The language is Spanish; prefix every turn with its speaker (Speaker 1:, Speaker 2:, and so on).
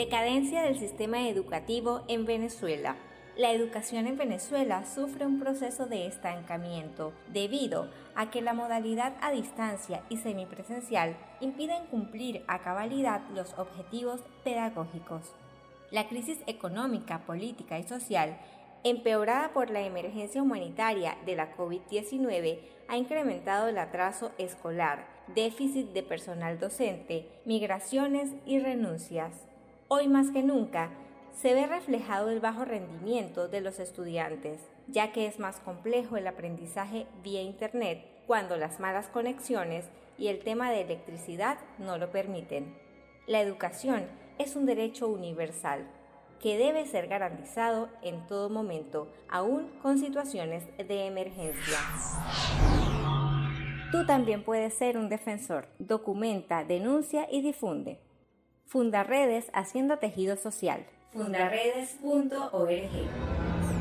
Speaker 1: Decadencia del sistema educativo en Venezuela. La educación en Venezuela sufre un proceso de estancamiento debido a que la modalidad a distancia y semipresencial impiden cumplir a cabalidad los objetivos pedagógicos. La crisis económica, política y social, empeorada por la emergencia humanitaria de la COVID-19, ha incrementado el atraso escolar, déficit de personal docente, migraciones y renuncias. Hoy más que nunca, se ve reflejado el bajo rendimiento de los estudiantes, ya que es más complejo el aprendizaje vía Internet cuando las malas conexiones y el tema de electricidad no lo permiten. La educación es un derecho universal que debe ser garantizado en todo momento, aún con situaciones de emergencia. Tú también puedes ser un defensor. Documenta, denuncia y difunde. Funda redes haciendo tejido social fundaredes.org.